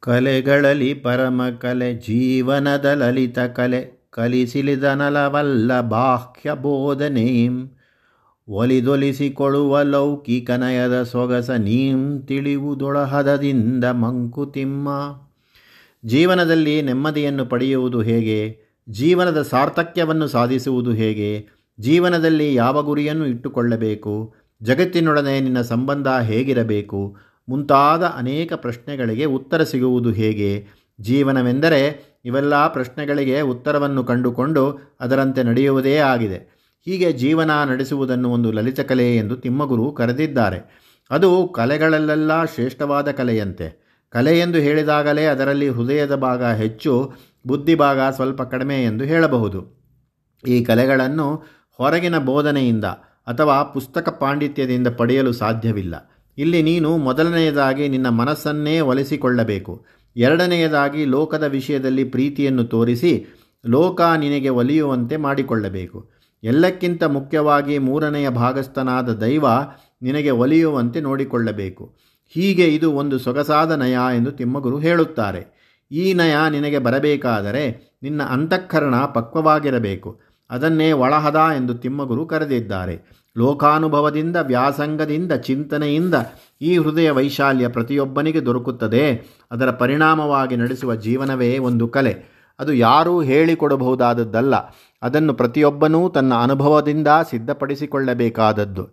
ಕಲೆಗಳಲ್ಲಿ ಪರಮ ಕಲೆ, ಜೀವನದ ಲಲಿತ ಕಲೆ, ಕಲಿಸಿಲಿದನಲವಲ್ಲ ಬಾಹ್ಯ ಬೋಧನೆಂ. ಒಲಿದೊಲಿಸಿಕೊಳ್ಳುವ ಲೌಕಿಕ ನಯದ ಸೊಗಸ ನೀಂ ತಿಳಿವುದೊಳಹದದಿಂದ ಮಂಕುತಿಮ್ಮ. ಜೀವನದಲ್ಲಿ ನೆಮ್ಮದಿಯನ್ನು ಪಡೆಯುವುದು ಹೇಗೆ? ಜೀವನದ ಸಾರ್ಥಕ್ಯವನ್ನು ಸಾಧಿಸುವುದು ಹೇಗೆ? ಜೀವನದಲ್ಲಿ ಯಾವ ಗುರಿಯನ್ನು ಇಟ್ಟುಕೊಳ್ಳಬೇಕು? ಜಗತ್ತಿನೊಡನೆ ನಿನ್ನ ಸಂಬಂಧ ಹೇಗಿರಬೇಕು? ಮುಂತಾದ ಅನೇಕ ಪ್ರಶ್ನೆಗಳಿಗೆ ಉತ್ತರ ಸಿಗುವುದು ಹೇಗೆ? ಜೀವನವೆಂದರೆ ಇವೆಲ್ಲ ಪ್ರಶ್ನೆಗಳಿಗೆ ಉತ್ತರವನ್ನು ಕಂಡುಕೊಂಡು ಅದರಂತೆ ನಡೆಯುವುದೇ ಆಗಿದೆ. ಹೀಗೆ ಜೀವನ ನಡೆಸುವುದನ್ನು ಒಂದು ಲಲಿತ ಕಲೆ ಎಂದು ತಿಮ್ಮಗುರು ಕರೆದಿದ್ದಾರೆ. ಅದು ಕಲೆಗಳಲ್ಲೆಲ್ಲ ಶ್ರೇಷ್ಠವಾದ ಕಲೆಯಂತೆ. ಕಲೆ ಎಂದು ಹೇಳಿದಾಗಲೇ ಅದರಲ್ಲಿ ಹೃದಯದ ಭಾಗ ಹೆಚ್ಚು, ಬುದ್ಧಿ ಭಾಗ ಸ್ವಲ್ಪ ಕಡಿಮೆ ಎಂದು ಹೇಳಬಹುದು. ಈ ಕಲೆಗಳನ್ನು ಹೊರಗಿನ ಬೋಧನೆಯಿಂದ ಅಥವಾ ಪುಸ್ತಕ ಪಾಂಡಿತ್ಯದಿಂದ ಪಡೆಯಲು ಸಾಧ್ಯವಿಲ್ಲ. ಇಲ್ಲಿ ನೀನು ಮೊದಲನೆಯದಾಗಿ ನಿನ್ನ ಮನಸ್ಸನ್ನೇ ಒಲಿಸಿಕೊಳ್ಳಬೇಕು. ಎರಡನೆಯದಾಗಿ ಲೋಕದ ವಿಷಯದಲ್ಲಿ ಪ್ರೀತಿಯನ್ನು ತೋರಿಸಿ ಲೋಕ ನಿನಗೆ ಒಲಿಯುವಂತೆ ಮಾಡಿಕೊಳ್ಳಬೇಕು. ಎಲ್ಲಕ್ಕಿಂತ ಮುಖ್ಯವಾಗಿ ಮೂರನೆಯ ಭಾಗಸ್ಥನಾದ ದೈವ ನಿನಗೆ ಒಲಿಯುವಂತೆ ನೋಡಿಕೊಳ್ಳಬೇಕು. ಹೀಗೆ ಇದು ಒಂದು ಸೊಗಸಾದ ನಯ ಎಂದು ತಿಮ್ಮಗುರು ಹೇಳುತ್ತಾರೆ. ಈ ನಯ ನಿನಗೆ ಬರಬೇಕಾದರೆ ನಿನ್ನ ಅಂತಃಕರಣ ಪಕ್ವವಾಗಿರಬೇಕು. ಅದನ್ನೇ ಒಳಹದ ಎಂದು ತಿಮ್ಮಗುರು ಕರೆದಿದ್ದಾರೆ. ಲೋಕಾನುಭವದಿಂದ, ವ್ಯಾಸಂಗದಿಂದ, ಚಿಂತನೆಯಿಂದ ಈ ಹೃದಯ ವೈಶಾಲ್ಯ ಪ್ರತಿಯೊಬ್ಬನಿಗೆ ದೊರಕುತ್ತದೆ. ಅದರ ಪರಿಣಾಮವಾಗಿ ನಡೆಸುವ ಜೀವನವೇ ಒಂದು ಕಲೆ. ಅದು ಯಾರೂ ಹೇಳಿಕೊಡಬಹುದಾದದ್ದಲ್ಲ. ಅದನ್ನು ಪ್ರತಿಯೊಬ್ಬನೂ ತನ್ನ ಅನುಭವದಿಂದ ಸಿದ್ಧಪಡಿಸಿಕೊಳ್ಳಬೇಕಾದದ್ದು.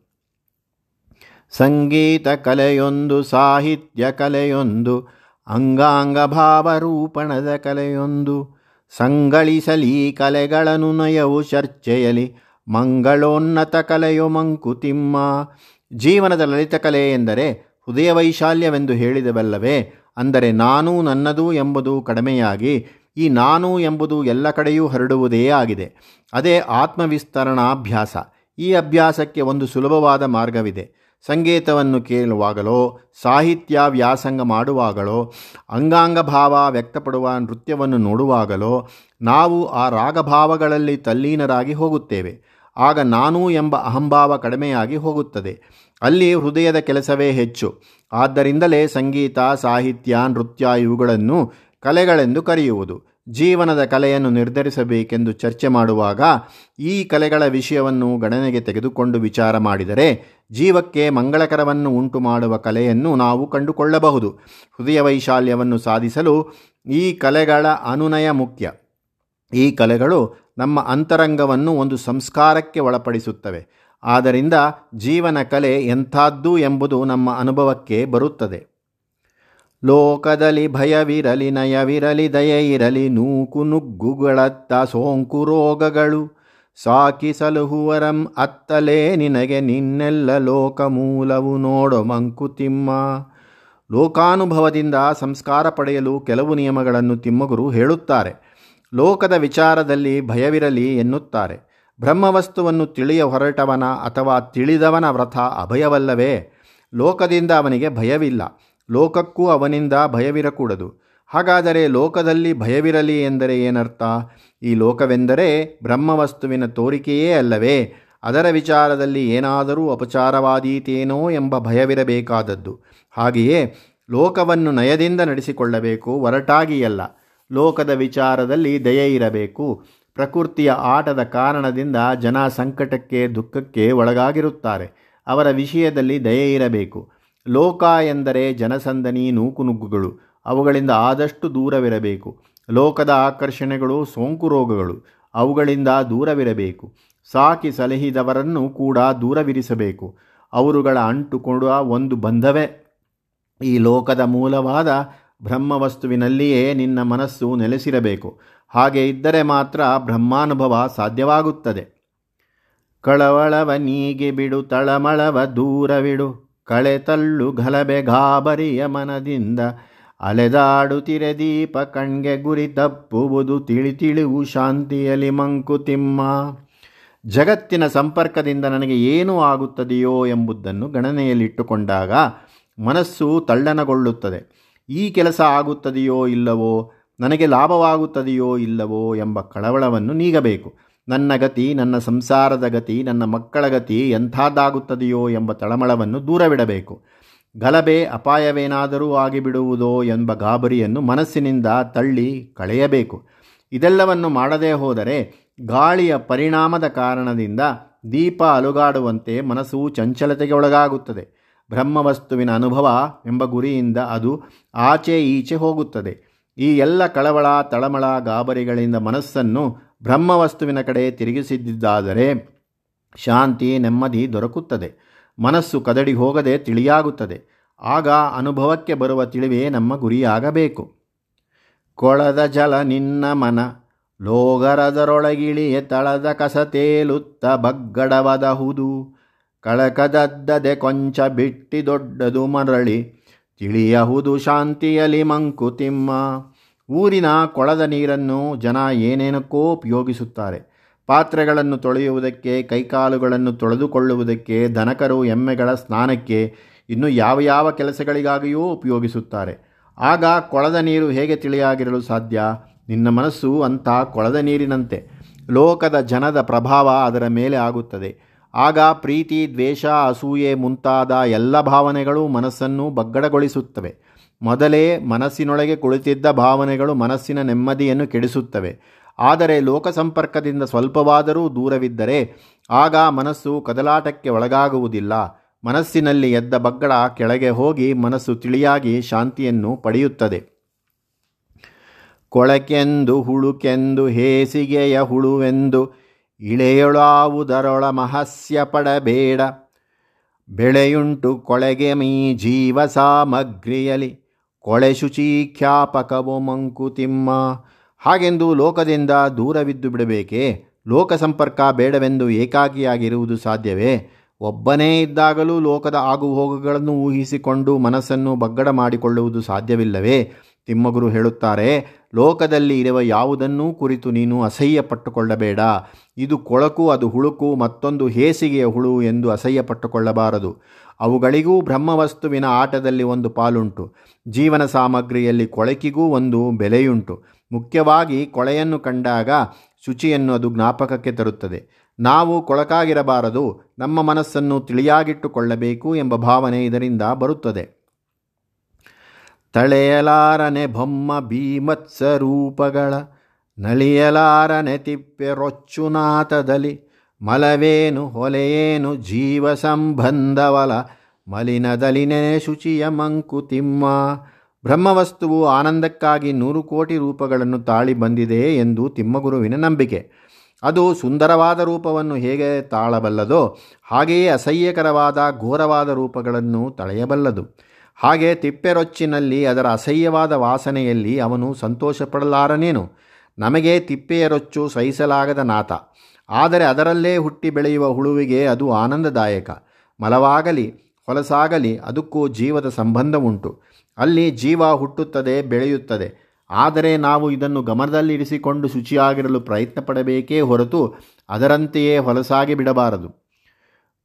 ಸಂಗೀತ ಕಲೆಯೊಂದು, ಸಾಹಿತ್ಯ ಕಲೆಯೊಂದು ಅಂಗಾಂಗ ಭಾವರೂಪಣದ ಕಲೆಯೊಂದು ಸಂಗಳಿಸಲಿ ಕಲೆಗಳನ್ನು ನಯವು ಚರ್ಚೆಯಲಿ. ಮಂಗಳೋನ್ನತ ಕಲೆಯು ಮಂಕುತಿಮ್ಮ. ಜೀವನದ ಲಲಿತ ಕಲೆ ಎಂದರೆ ಹೃದಯ ವೈಶಾಲ್ಯವೆಂದು ಹೇಳಿದವಲ್ಲವೇ. ಅಂದರೆ ನಾನು ನನ್ನದು ಎಂಬುದು ಕಡಿಮೆಯಾಗಿ ಈ ನಾನು ಎಂಬುದು ಎಲ್ಲ ಕಡೆಯೂ ಹರಡುವುದೇ ಆಗಿದೆ. ಅದೇ ಆತ್ಮವಿಸ್ತರಣಾಭ್ಯಾಸ. ಈ ಅಭ್ಯಾಸಕ್ಕೆ ಒಂದು ಸುಲಭವಾದ ಮಾರ್ಗವಿದೆ. ಸಂಗೀತವನ್ನು ಕೇಳುವಾಗಲೋ, ಸಾಹಿತ್ಯ ವ್ಯಾಸಂಗ ಮಾಡುವಾಗಲೋ ಅಂಗಾಂಗ ಭಾವ ವ್ಯಕ್ತಪಡುವ ನೃತ್ಯವನ್ನು ನೋಡುವಾಗಲೋ, ನಾವು ಆ ರಾಗಭಾವಗಳಲ್ಲಿ ತಲ್ಲೀನರಾಗಿ ಹೋಗುತ್ತೇವೆ. ಆಗ ನಾನು ಎಂಬ ಅಹಂಭಾವ ಕಡಿಮೆಯಾಗಿ ಹೋಗುತ್ತದೆ. ಅಲ್ಲಿ ಹೃದಯದ ಕೆಲಸವೇ ಹೆಚ್ಚು. ಆದ್ದರಿಂದಲೇ ಸಂಗೀತ, ಸಾಹಿತ್ಯ, ನೃತ್ಯ ಇವುಗಳನ್ನು ಕಲೆಗಳೆಂದು ಕರೆಯುವುದು. ಜೀವನದ ಕಲೆಯನ್ನು ನಿರ್ಧರಿಸಬೇಕೆಂದು ಚರ್ಚೆ ಮಾಡುವಾಗ ಈ ಕಲೆಗಳ ವಿಷಯವನ್ನು ಗಣನೆಗೆ ತೆಗೆದುಕೊಂಡು ವಿಚಾರ ಮಾಡಿದರೆ ಜೀವಕ್ಕೆ ಮಂಗಳಕರವನ್ನು ಉಂಟು ಮಾಡುವ ಕಲೆಯನ್ನು ನಾವು ಕಂಡುಕೊಳ್ಳಬಹುದು. ಹೃದಯ ವೈಶಾಲ್ಯವನ್ನು ಸಾಧಿಸಲು ಈ ಕಲೆಗಳ ಅನುನಯ ಮುಖ್ಯ. ಈ ಕಲೆಗಳು ನಮ್ಮ ಅಂತರಂಗವನ್ನು ಒಂದು ಸಂಸ್ಕಾರಕ್ಕೆ ಒಳಪಡಿಸುತ್ತವೆ. ಆದ್ದರಿಂದ ಜೀವನ ಕಲೆ ಎಂಥದ್ದು ಎಂಬುದು ನಮ್ಮ ಅನುಭವಕ್ಕೆ ಬರುತ್ತದೆ. ಲೋಕದಲ್ಲಿ ಭಯವಿರಲಿ ನಯವಿರಲಿ ದಯ ಇರಲಿ ನೂಕು ನುಗ್ಗುಗಳತ್ತ ಸೋಂಕು ರೋಗಗಳು. ಸಾಕಿ ಸಲಹುವರಂ ಅತ್ತಲೇ ನಿನಗೆ ನಿನ್ನೆಲ್ಲ ಲೋಕ ಮೂಲವು ನೋಡೋ ಮಂಕುತಿಮ್ಮ. ಲೋಕಾನುಭವದಿಂದ ಸಂಸ್ಕಾರ ಪಡೆಯಲು ಕೆಲವು ನಿಯಮಗಳನ್ನು ತಿಮ್ಮಗುರು ಹೇಳುತ್ತಾರೆ. ಲೋಕದ ವಿಚಾರದಲ್ಲಿ ಭಯವಿರಲಿ ಎನ್ನುತ್ತಾರೆ. ಬ್ರಹ್ಮವಸ್ತುವನ್ನು ತಿಳಿಯ ಹೊರಟವನ ಅಥವಾ ತಿಳಿದವನ ವ್ರತ ಅಭಯವಲ್ಲವೇ? ಲೋಕದಿಂದ ಅವನಿಗೆ ಭಯವಿಲ್ಲ. ಲೋಕಕ್ಕೂ ಅವನಿಂದ ಭಯವಿರಕೂಡದು. ಹಾಗಾದರೆ ಲೋಕದಲ್ಲಿ ಭಯವಿರಲಿ ಎಂದರೆ ಏನರ್ಥ? ಈ ಲೋಕವೆಂದರೆ ಬ್ರಹ್ಮವಸ್ತುವಿನ ತೋರಿಕೆಯೇ ಅಲ್ಲವೇ? ಅದರ ವಿಚಾರದಲ್ಲಿ ಏನಾದರೂ ಅಪಚಾರವಾದೀತೇನೋ ಎಂಬ ಭಯವಿರಬೇಕಾದದ್ದು. ಹಾಗೆಯೇ ಲೋಕವನ್ನು ನಯದಿಂದ ನಡೆಸಿಕೊಳ್ಳಬೇಕು, ಒರಟಾಗಿಯಲ್ಲ. ಲೋಕದ ವಿಚಾರದಲ್ಲಿ ದಯೆ ಇರಬೇಕು. ಪ್ರಕೃತಿಯ ಆಟದ ಕಾರಣದಿಂದ ಜನ ಸಂಕಟಕ್ಕೆ, ದುಃಖಕ್ಕೆ ಒಳಗಾಗಿರುತ್ತಾರೆ. ಅವರ ವಿಷಯದಲ್ಲಿ ದಯೆ ಇರಬೇಕು. ಲೋಕ ಎಂದರೆ ಜನಸಂದನಿ ನೂಕುನುಗ್ಗುಗಳು. ಅವುಗಳಿಂದ ಆದಷ್ಟು ದೂರವಿರಬೇಕು. ಲೋಕದ ಆಕರ್ಷಣೆಗಳು, ಸೋಂಕು ರೋಗಗಳು ಅವುಗಳಿಂದ ದೂರವಿರಬೇಕು. ಸಾಕಿ ಸಲಹಿದವರನ್ನು ಕೂಡ ದೂರವಿರಿಸಬೇಕು. ಅವರುಗಳ ಅಂಟುಕೊಡುವ ಒಂದು ಬಂಧವೇ. ಈ ಲೋಕದ ಮೂಲವಾದ ಬ್ರಹ್ಮವಸ್ತುವಿನಲ್ಲಿಯೇ ನಿನ್ನ ಮನಸ್ಸು ನೆಲೆಸಿರಬೇಕು. ಹಾಗೆ ಇದ್ದರೆ ಮಾತ್ರ ಬ್ರಹ್ಮಾನುಭವ ಸಾಧ್ಯವಾಗುತ್ತದೆ. ಕಳವಳವ ನೀಗೆ ಬಿಡು, ತಳಮಳವ ದೂರವಿಡು. ಕಳೆ ತಳ್ಳು, ಗಲಭೆ ಗಾಬರಿಯ ಮನದಿಂದ ಅಲೆದಾಡುತ್ತಿರೆ ದೀಪ ಕಣ್ಗೆ ಗುರಿ ತಪ್ಪುವುದು ತಿಳಿ ತಿಳಿವು ಶಾಂತಿಯಲಿ ಮಂಕುತಿಮ್ಮ ಜಗತ್ತಿನ ಸಂಪರ್ಕದಿಂದ ನನಗೆ ಏನು ಆಗುತ್ತದೆಯೋ ಎಂಬುದನ್ನು ಗಣನೆಯಲ್ಲಿಟ್ಟುಕೊಂಡಾಗ ಮನಸ್ಸು ತಳ್ಳನಗೊಳ್ಳುತ್ತದೆ. ಈ ಕೆಲಸ ಆಗುತ್ತದೆಯೋ ಇಲ್ಲವೋ, ನನಗೆ ಲಾಭವಾಗುತ್ತದೆಯೋ ಇಲ್ಲವೋ ಎಂಬ ಕಳವಳವನ್ನು ನೀಗಬೇಕು. ನನ್ನ ಗತಿ, ನನ್ನ ಸಂಸಾರದ ಗತಿ, ನನ್ನ ಮಕ್ಕಳ ಗತಿ ಎಂಥದ್ದಾಗುತ್ತದೆಯೋ ಎಂಬ ತಳಮಳವನ್ನು ದೂರವಿಡಬೇಕು. ಗಲಭೆ ಅಪಾಯವೇನಾದರೂ ಆಗಿಬಿಡುವುದೋ ಎಂಬ ಗಾಬರಿಯನ್ನು ಮನಸ್ಸಿನಿಂದ ತಳ್ಳಿ ಕಳೆಯಬೇಕು. ಇದೆಲ್ಲವನ್ನು ಮಾಡದೇ ಹೋದರೆ ಗಾಳಿಯ ಪರಿಣಾಮದ ಕಾರಣದಿಂದ ದೀಪ ಅಲುಗಾಡುವಂತೆ ಮನಸ್ಸು ಚಂಚಲತೆಗೆ ಒಳಗಾಗುತ್ತದೆ ಬ್ರಹ್ಮವಸ್ತುವಿನ ಅನುಭವ ಎಂಬ ಗುರಿಯಿಂದ ಅದು ಆಚೆ ಈಚೆ ಹೋಗುತ್ತದೆ. ಈ ಎಲ್ಲ ಕಳವಳ, ತಳಮಳ ಗಾಬರಿಗಳಿಂದ ಮನಸ್ಸನ್ನು ಬ್ರಹ್ಮವಸ್ತುವಿನ ಕಡೆ ತಿರುಗಿಸಿದ್ದಾದರೆ ಶಾಂತಿ ನೆಮ್ಮದಿ ದೊರಕುತ್ತದೆ. ಮನಸ್ಸು ಕದಡಿ ಹೋಗದೆ ತಿಳಿಯಾಗುತ್ತದೆ. ಆಗ ಅನುಭವಕ್ಕೆ ಬರುವ ತಿಳಿವೇ ನಮ್ಮ ಗುರಿಯಾಗಬೇಕು. ಕೊಳದ ಜಲ ನಿನ್ನ ಮನ, ಲೋಗರದರೊಳಗಿಳಿಯ ತಳದ ಕಸ ತೇಲುತ್ತ ಬಗ್ಗಡವದಹುದು. ಕಳಕದದ್ದದೆ ಕೊಂಚ ಬಿಟ್ಟಿ ದೊಡ್ಡದು ಮರಳಿ, ತಿಳಿಯಹುದು ಶಾಂತಿಯಲಿ ಮಂಕುತಿಮ್ಮ. ಊರಿನ ಕೊಳದ ನೀರನ್ನು ಜನ ಏನೇನಕ್ಕೋ ಉಪಯೋಗಿಸುತ್ತಾರೆ. ಪಾತ್ರೆಗಳನ್ನು ತೊಳೆಯುವುದಕ್ಕೆ, ಕೈಕಾಲುಗಳನ್ನು ತೊಳೆದುಕೊಳ್ಳುವುದಕ್ಕೆ, ದನಕರು ಎಮ್ಮೆಗಳ ಸ್ನಾನಕ್ಕೆ ಇನ್ನು ಯಾವ ಯಾವ ಕೆಲಸಗಳಿಗಾಗಿಯೂ ಉಪಯೋಗಿಸುತ್ತಾರೆ. ಆಗ ಕೊಳದ ನೀರು ಹೇಗೆ ತಿಳಿಯಾಗಿರಲು ಸಾಧ್ಯ? ನಿನ್ನ ಮನಸ್ಸು ಅಂಥ ಕೊಳದ ನೀರಿನಂತೆ. ಲೋಕದ ಜನದ ಪ್ರಭಾವ ಅದರ ಮೇಲೆ ಆಗುತ್ತದೆ. ಆಗ ಪ್ರೀತಿ, ದ್ವೇಷ, ಅಸೂಯೆ ಮುಂತಾದ ಎಲ್ಲ ಭಾವನೆಗಳು ಮನಸ್ಸನ್ನು ಬಗ್ಗಡಗೊಳಿಸುತ್ತವೆ. ಮೊದಲೇ ಮನಸ್ಸಿನೊಳಗೆ ಕುಳಿತಿದ್ದ ಭಾವನೆಗಳು ಮನಸ್ಸಿನ ನೆಮ್ಮದಿಯನ್ನು ಕೆಡಿಸುತ್ತವೆ. ಆದರೆ ಲೋಕ ಸಂಪರ್ಕದಿಂದ ಸ್ವಲ್ಪವಾದರೂ ದೂರವಿದ್ದರೆ ಆಗ ಮನಸ್ಸು ಕದಲಾಟಕ್ಕೆ ಒಳಗಾಗುವುದಿಲ್ಲ. ಮನಸ್ಸಿನಲ್ಲಿ ಎದ್ದ ಬಗ್ಗಡ ಕೆಳಗೆ ಹೋಗಿ ಮನಸ್ಸು ತಿಳಿಯಾಗಿ ಶಾಂತಿಯನ್ನು ಪಡೆಯುತ್ತದೆ. ಕೊಳಕೆಂದು ಹುಳುಕೆಂದು ಹೇಸಿಗೆಯ ಹುಳುವೆಂದು ಇಳೆಯೊಳಾವುದರೊಳ ಮಹಸ್ಯ ಪಡಬೇಡ. ಬೆಳೆಯುಂಟು ಕೊಳೆಗೆ ಮೀ ಜೀವ ಸಾಮಗ್ರಿಯಲಿ ಕೊಳೆ ಮಂಕುತಿಮ್ಮ ಹಾಗೆಂದು ಲೋಕದಿಂದ ದೂರವಿದ್ದು ಬಿಡಬೇಕೇ? ಲೋಕ ಸಂಪರ್ಕ ಬೇಡವೆಂದು ಏಕಾಕಿಯಾಗಿರುವುದು ಸಾಧ್ಯವೇ? ಒಬ್ಬನೇ ಇದ್ದಾಗಲೂ ಲೋಕದ ಆಗುಹೋಗುಗಳನ್ನು ಊಹಿಸಿಕೊಂಡು ಮನಸ್ಸನ್ನು ಬಗ್ಗಡ ಮಾಡಿಕೊಳ್ಳುವುದು ಸಾಧ್ಯವಿಲ್ಲವೇ? ತಿಮ್ಮಗುರು ಹೇಳುತ್ತಾರೆ, ಲೋಕದಲ್ಲಿ ಇರುವ ಯಾವುದನ್ನೂ ಕುರಿತು ನೀನು ಅಸಹ್ಯ ಪಟ್ಟುಕೊಳ್ಳಬೇಡ ಇದು ಕೊಳಕು, ಅದು ಹುಳುಕು, ಮತ್ತೊಂದು ಹೇಸಿಗೆಯ ಹುಳು ಎಂದು ಅಸಹ್ಯ ಪಟ್ಟುಕೊಳ್ಳಬಾರದು ಅವುಗಳಿಗೂ ಬ್ರಹ್ಮವಸ್ತುವಿನ ಆಟದಲ್ಲಿ ಒಂದು ಪಾಲುಂಟು. ಜೀವನ ಸಾಮಗ್ರಿಯಲ್ಲಿ ಕೊಳಕಿಗೂ ಒಂದು ಬೆಲೆಯುಂಟು. ಮುಖ್ಯವಾಗಿ ಕೊಳೆಯನ್ನು ಕಂಡಾಗ ಶುಚಿಯನ್ನು ಅದು ಜ್ಞಾಪಕಕ್ಕೆ ತರುತ್ತದೆ. ನಾವು ಕೊಳಕಾಗಿರಬಾರದು, ನಮ್ಮ ಮನಸ್ಸನ್ನು ತಿಳಿಯಾಗಿಟ್ಟುಕೊಳ್ಳಬೇಕು ಎಂಬ ಭಾವನೆ ಇದರಿಂದ ಬರುತ್ತದೆ. ತಳೆಯಲಾರನೆ ಬೊಮ್ಮ ಭೀಮತ್ಸ ರೂಪಗಳ ನಳಿಯಲಾರನೆ ತಿಪ್ಪೆ ರೊಚ್ಚುನಾಥದಲ್ಲಿ ಮಲವೇನು ಹೊಲೆಯೇನು ಜೀವ ಸಂಬಂಧವಲ ಮಲಿನದಲಿನೆ ಶುಚಿಯ ಮಂಕುತಿಮ್ಮ ಬ್ರಹ್ಮವಸ್ತುವು ಆನಂದಕ್ಕಾಗಿ ನೂರು ಕೋಟಿ ರೂಪಗಳನ್ನು ತಾಳಿ ಬಂದಿದೆ ಎಂದು ತಿಮ್ಮಗುರುವಿನ ನಂಬಿಕೆ. ಅದು ಸುಂದರವಾದ ರೂಪವನ್ನು ಹೇಗೆ ತಾಳಬಲ್ಲದೋ ಹಾಗೆಯೇ ಅಸಹ್ಯಕರವಾದ ಘೋರವಾದ ರೂಪಗಳನ್ನು ತಳೆಯಬಲ್ಲದು. ಹಾಗೆ ತಿಪ್ಪೆರೊಚ್ಚಿನಲ್ಲಿ ಅದರ ಅಸಹ್ಯವಾದ ವಾಸನೆಯಲ್ಲಿ ಅವನು ಸಂತೋಷಪಡಲಾರನೇನು? ನಮಗೆ ತಿಪ್ಪೆಯ ರೊಚ್ಚು ಸಹಿಸಲಾಗದ ನಾತ ಆದರೆ ಅದರಲ್ಲೇ ಹುಟ್ಟಿ ಬೆಳೆಯುವ ಹುಳುವಿಗೆ ಅದು ಆನಂದದಾಯಕ. ಮಲವಾಗಲಿ, ಹೊಲಸಾಗಲಿ, ಅದಕ್ಕೂ ಜೀವದ ಸಂಬಂಧವುಂಟು. ಅಲ್ಲಿ ಜೀವ ಹುಟ್ಟುತ್ತದೆ, ಬೆಳೆಯುತ್ತದೆ. ಆದರೆ ನಾವು ಇದನ್ನು ಗಮನದಲ್ಲಿರಿಸಿಕೊಂಡು ಶುಚಿಯಾಗಿರಲು ಪ್ರಯತ್ನ ಪಡಬೇಕೇ ಹೊರತು ಅದರಂತೆಯೇ ಹೊಲಸಾಗಿ ಬಿಡಬಾರದು.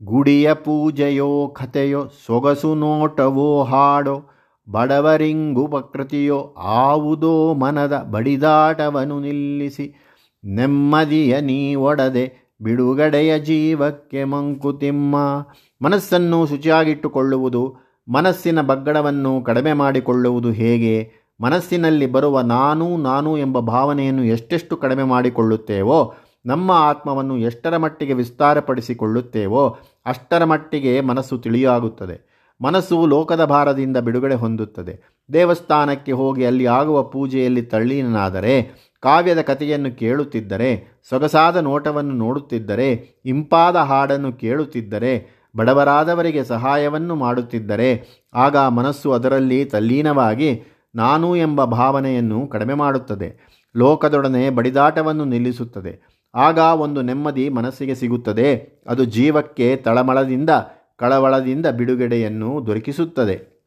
ಗುಡಿಯ ಪೂಜೆಯೋ, ಕಥೆಯೋ, ಸೊಗಸು ನೋಟವೋ, ಹಾಡೋ, ಬಡವರಿಂಗು ಪ್ರಕೃತಿಯೋ ಆವುದೋ ಮನದ ಬಡಿದಾಟವನ್ನು ನಿಲ್ಲಿಸಿ ನೆಮ್ಮದಿಯ ನೀ ಒಡದೆ ಬಿಡುಗಡೆಯ ಜೀವಕ್ಕೆ ಮಂಕುತಿಮ್ಮ. ಮನಸ್ಸನ್ನು ಶುಚಿಯಾಗಿಟ್ಟುಕೊಳ್ಳುವುದು, ಮನಸ್ಸಿನ ಬಗ್ಗಡವನ್ನು ಕಡಿಮೆ ಮಾಡಿಕೊಳ್ಳುವುದು ಹೇಗೆ? ಮನಸ್ಸಿನಲ್ಲಿ ಬರುವ ನಾನು ನಾನು ಎಂಬ ಭಾವನೆಯನ್ನು ಎಷ್ಟೆಷ್ಟು ಕಡಿಮೆ ಮಾಡಿಕೊಳ್ಳುತ್ತೇವೋ, ನಮ್ಮ ಆತ್ಮವನ್ನು ಎಷ್ಟರ ಮಟ್ಟಿಗೆ ವಿಸ್ತಾರಪಡಿಸಿಕೊಳ್ಳುತ್ತೇವೋ, ಅಷ್ಟರ ಮಟ್ಟಿಗೆ ಮನಸ್ಸು ತಿಳಿಯಾಗುತ್ತದೆ. ಮನಸ್ಸು ಲೋಕದ ಭಾರದಿಂದ ಬಿಡುಗಡೆ ಹೊಂದುತ್ತದೆ. ದೇವಸ್ಥಾನಕ್ಕೆ ಹೋಗಿ ಅಲ್ಲಿ ಆಗುವ ಪೂಜೆಯಲ್ಲಿ ತಳ್ಳೀನಾದರೆ ಕಾವ್ಯದ ಕಥೆಯನ್ನು ಕೇಳುತ್ತಿದ್ದರೆ, ಸೊಗಸಾದ ನೋಟವನ್ನು ನೋಡುತ್ತಿದ್ದರೆ, ಇಂಪಾದ ಹಾಡನ್ನು ಕೇಳುತ್ತಿದ್ದರೆ, ಬಡವರಾದವರಿಗೆ ಸಹಾಯವನ್ನು ಮಾಡುತ್ತಿದ್ದರೆ, ಆಗ ಮನಸ್ಸು ಅದರಲ್ಲಿ ತಲ್ಲೀನವಾಗಿ ನಾನು ಎಂಬ ಭಾವನೆಯನ್ನು ಕಡಿಮೆ ಮಾಡುತ್ತದೆ. ಲೋಕದೊಡನೆ ಬಡಿದಾಟವನ್ನು ನಿಲ್ಲಿಸುತ್ತದೆ. ಆಗ ಒಂದು ನೆಮ್ಮದಿ ಮನಸ್ಸಿಗೆ ಸಿಗುತ್ತದೆ. ಅದು ಜೀವಕ್ಕೆ ತಳಮಳದಿಂದ, ಕಳವಳದಿಂದ ಬಿಡುಗಡೆಯನ್ನು ದೊರಕಿಸುತ್ತದೆ.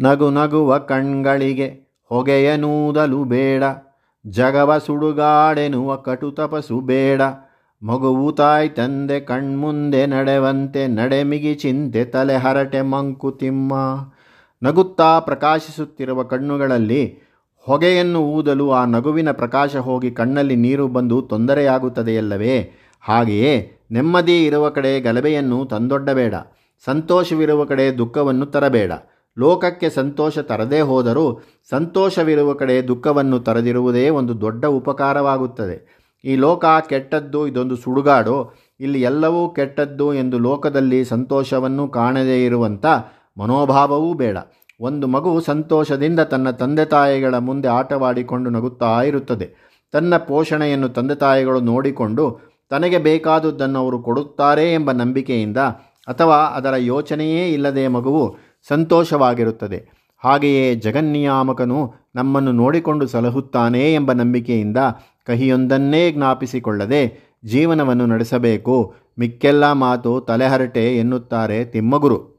ನಗು ನಗುವ ಕಣ್ಗಳಿಗೆ ಹೊಗೆಯನೂದಲು ಬೇಡ, ಜಗವ ಸುಡುಗಾಡೆನುವ ಕಟುತಪಸು ಬೇಡ. ಮಗುವು ತಾಯಿ ತಂದೆ ಕಣ್ಮುಂದೆ ನಡೆವಂತೆ ನಡೆಮಿಗಿ ಚಿಂತೆ ತಲೆ ಹರಟೆ ಮಂಕುತಿಮ್ಮ ನಗುತ್ತಾ ಪ್ರಕಾಶಿಸುತ್ತಿರುವ ಕಣ್ಣುಗಳಲ್ಲಿ ಹೊಗೆಯನ್ನು ಊದಲು ಆ ನಗುವಿನ ಪ್ರಕಾಶ ಹೋಗಿ ಕಣ್ಣಲ್ಲಿ ನೀರು ಬಂದು ತೊಂದರೆಯಾಗುತ್ತದೆಯಲ್ಲವೇ? ಹಾಗೆಯೇ ನೆಮ್ಮದಿ ಇರುವ ಕಡೆ ಗಲಭೆಯನ್ನು ತಂದೊಡ್ಡಬೇಡ, ಸಂತೋಷವಿರುವ ಕಡೆ ದುಃಖವನ್ನು ತರಬೇಡ. ಲೋಕಕ್ಕೆ ಸಂತೋಷ ತರದೇ ಹೋದರೂ ಸಂತೋಷವಿರುವ ಕಡೆ ದುಃಖವನ್ನು ತರದಿರುವುದೇ ಒಂದು ದೊಡ್ಡ ಉಪಕಾರವಾಗುತ್ತದೆ. ಈ ಲೋಕ ಕೆಟ್ಟದ್ದು, ಇದೊಂದು ಸುಡುಗಾಡು. ಇಲ್ಲಿ ಎಲ್ಲವೂ ಕೆಟ್ಟದ್ದು ಎಂದು ಲೋಕದಲ್ಲಿ ಸಂತೋಷವನ್ನು ಕಾಣದೇ ಇರುವಂಥ ಮನೋಭಾವವೂ ಬೇಡ. ಒಂದು ಮಗು ಸಂತೋಷದಿಂದ ತನ್ನ ತಂದೆ ತಾಯಿಗಳ ಮುಂದೆ ಆಟವಾಡಿಕೊಂಡು ನಗುತ್ತಾ ಇರುತ್ತದೆ. ತನ್ನ ಪೋಷಣೆಯನ್ನು ತಂದೆ ತಾಯಿಗಳು ನೋಡಿಕೊಂಡು ತನಗೆ ಬೇಕಾದುದನ್ನು ಅವರು ಕೊಡುತ್ತಾರೆ ಎಂಬ ನಂಬಿಕೆಯಿಂದ ಅಥವಾ ಅದರ ಯೋಚನೆಯೇ ಇಲ್ಲದೆ ಮಗುವು ಸಂತೋಷವಾಗಿರುತ್ತದೆ. ಹಾಗೆಯೇ ಜಗನ್ನಿಯಾಮಕನು ನಮ್ಮನ್ನು ನೋಡಿಕೊಂಡು ಸಲಹುತ್ತಾನೆ ಎಂಬ ನಂಬಿಕೆಯಿಂದ ಕಹಿಯೊಂದನ್ನೇ ಜ್ಞಾಪಿಸಿಕೊಳ್ಳದೆ ಜೀವನವನ್ನು ನಡೆಸಬೇಕು. ಮಿಕ್ಕೆಲ್ಲ ಮಾತು ತಲೆಹರಟೆ ಎನ್ನುತ್ತಾರೆ ತಿಮ್ಮಗುರು.